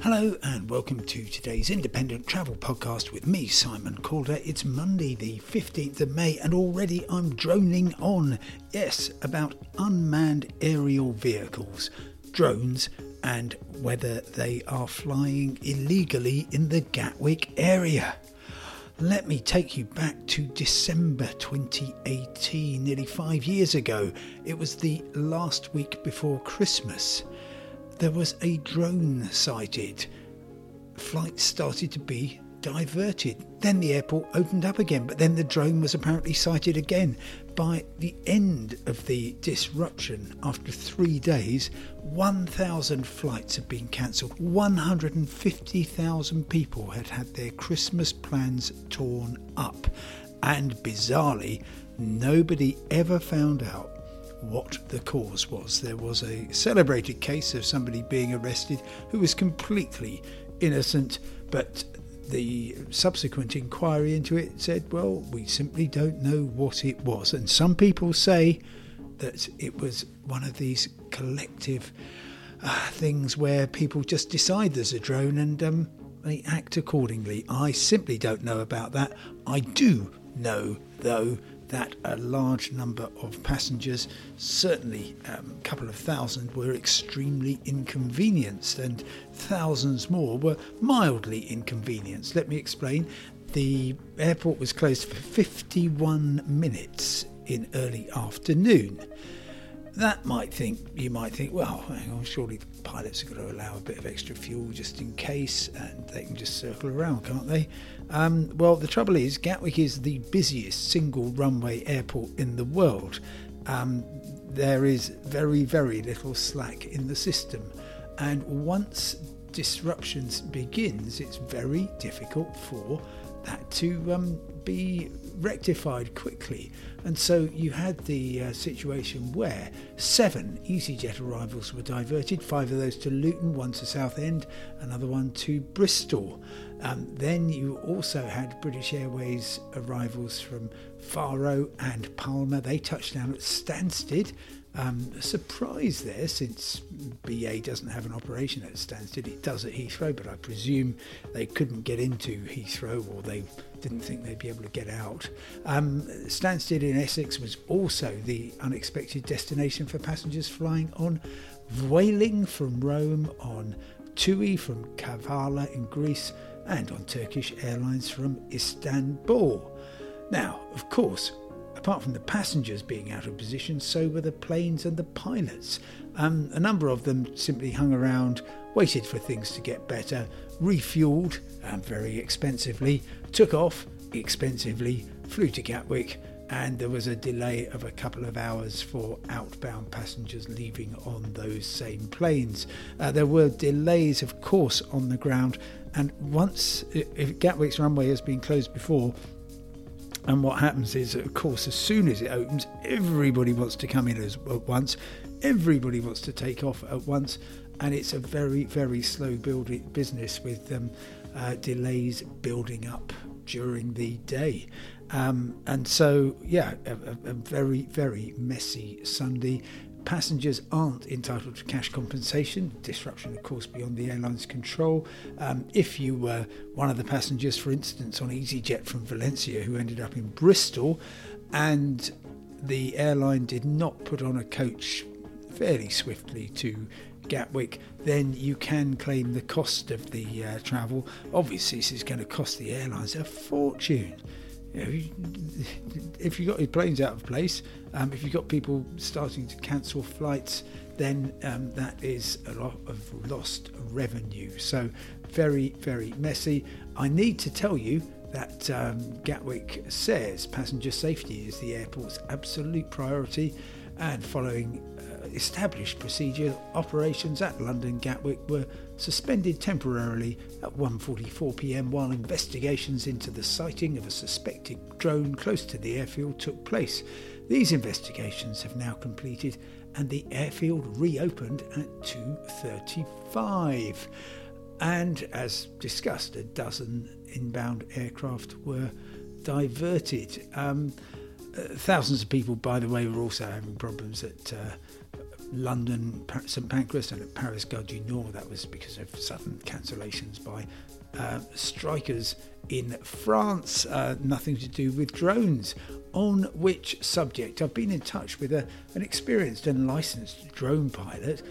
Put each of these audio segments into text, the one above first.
Hello and welcome to today's independent travel podcast with me, Simon Calder. It's Monday, the 15th of May, and already I'm droning on. Yes, about unmanned aerial vehicles, drones, and whether they are flying illegally in the Gatwick area. Let me take you back to December 2018, nearly five years ago. It was the last week before Christmas there was a drone sighted. Flights started to be diverted. Then the airport opened up again, but then the drone was apparently sighted again. By the end of the disruption, after three days, 1,000 flights had been cancelled. 150,000 people had had their Christmas plans torn up. And bizarrely, nobody ever found out what the cause was. There was a celebrated case of somebody being arrested who was completely innocent, but the subsequent inquiry into it said, well, we simply don't know what it was. And some people say that it was one of these collective uh, things where people just decide there's a drone and um, they act accordingly. I simply don't know about that. I do know, though, that a large number of passengers, certainly um, a couple of thousand, were extremely inconvenienced, and thousands more were mildly inconvenienced. Let me explain. The airport was closed for 51 minutes in early afternoon that might think you might think, well, on, surely the pilots are going to allow a bit of extra fuel just in case, and they can just circle around, can't they? Um, well, the trouble is, Gatwick is the busiest single runway airport in the world. Um, there is very, very little slack in the system, and once disruptions begins, it's very difficult for that to um, be rectified quickly. And so you had the uh, situation where seven EasyJet arrivals were diverted, five of those to Luton, one to Southend, another one to Bristol. Um, then you also had British Airways arrivals from Faro and Palma. They touched down at Stansted um, a surprise there since BA doesn't have an operation at Stansted. It does at Heathrow, but I presume they couldn't get into Heathrow or they didn't think they'd be able to get out. Um, Stansted in Essex was also the unexpected destination for passengers flying on Vueling from Rome, on TUI from Kavala in Greece, and on Turkish Airlines from Istanbul. Now, of course, apart from the passengers being out of position, so were the planes and the pilots. Um, a number of them simply hung around, waited for things to get better, refueled um, very expensively, took off expensively, flew to Gatwick, and there was a delay of a couple of hours for outbound passengers leaving on those same planes. Uh, there were delays, of course, on the ground, and once if Gatwick's runway has been closed before, and what happens is, of course, as soon as it opens, everybody wants to come in as, at once. Everybody wants to take off at once. And it's a very, very slow building business with um, uh, delays building up during the day. Um, and so, yeah, a, a, very, very messy Sunday. Passengers aren't entitled to cash compensation, disruption, of course, beyond the airline's control. Um, if you were one of the passengers, for instance, on EasyJet from Valencia who ended up in Bristol, and the airline did not put on a coach fairly swiftly to Gatwick, then you can claim the cost of the uh, travel. Obviously, this is going to cost the airlines a fortune. You know, if you've got your planes out of place, um, if you've got people starting to cancel flights, then um, that is a lot of lost revenue. So, very, very messy. I need to tell you that um, Gatwick says passenger safety is the airport's absolute priority, and following uh, established procedure, operations at London Gatwick were suspended temporarily at 1:44 p.m. while investigations into the sighting of a suspected drone close to the airfield took place. These investigations have now completed and the airfield reopened at 2:35. And as discussed, a dozen inbound aircraft were diverted. Um, uh, thousands of people, by the way, were also having problems at uh, London, St Pancras, and at Paris Gare du Nord. That was because of sudden cancellations by uh, strikers in France. Uh, nothing to do with drones. On which subject, I've been in touch with a, an experienced and licensed drone pilot,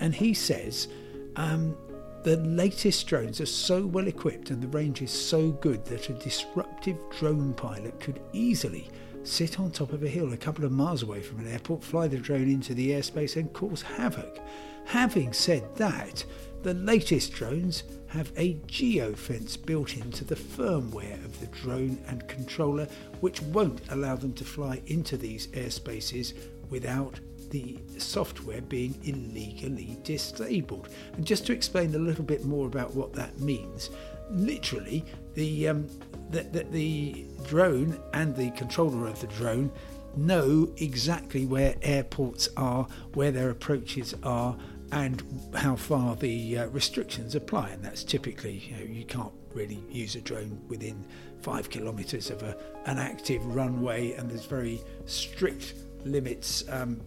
and he says um, the latest drones are so well equipped and the range is so good that a disruptive drone pilot could easily sit on top of a hill a couple of miles away from an airport, fly the drone into the airspace, and cause havoc. Having said that, the latest drones have a geofence built into the firmware of the drone and controller, which won't allow them to fly into these airspaces without the software being illegally disabled. And just to explain a little bit more about what that means, literally, the, um, the, the, the drone and the controller of the drone know exactly where airports are, where their approaches are, and how far the uh, restrictions apply. And that's typically, you know, you can't really use a drone within five kilometres of a, an active runway, and there's very strict limits um,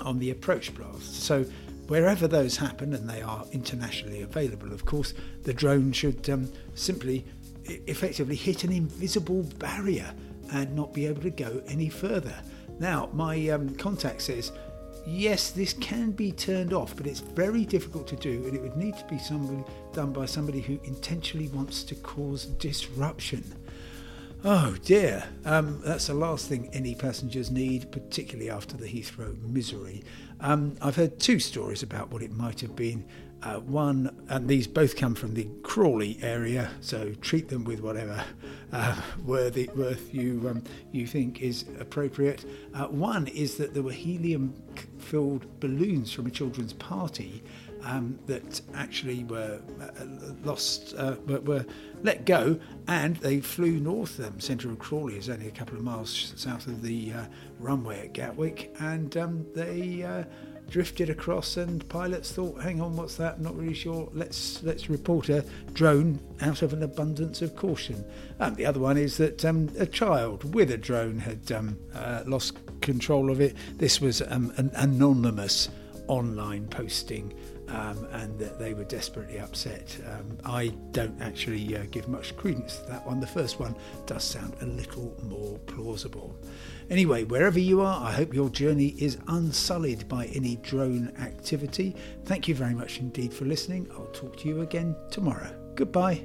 on the approach blast. So wherever those happen, and they are internationally available, of course, the drone should um, simply effectively hit an invisible barrier and not be able to go any further. Now, my um, contact says, yes, this can be turned off, but it's very difficult to do, and it would need to be somebody, done by somebody who intentionally wants to cause disruption. Oh dear, um, that's the last thing any passengers need, particularly after the Heathrow misery. Um, I've heard two stories about what it might have been. Uh, one, and these both come from the Crawley area, so treat them with whatever uh, worthy, worth you um, you think is appropriate. Uh, one is that there were helium-filled balloons from a children's party um, that actually were uh, lost, uh, were, were, let go, and they flew north. Them centre of Crawley is only a couple of miles south of the uh, runway at Gatwick, and um, they uh, drifted across. And pilots thought, "Hang on, what's that? not really sure. Let's let's report a drone out of an abundance of caution." And the other one is that um, a child with a drone had um, uh, lost control of it. This was um, an anonymous online posting um, and that they were desperately upset. Um, I don't actually uh, give much credence to that one. The first one does sound a little more plausible. Anyway, wherever you are, I hope your journey is unsullied by any drone activity. Thank you very much indeed for listening. I'll talk to you again tomorrow. Goodbye.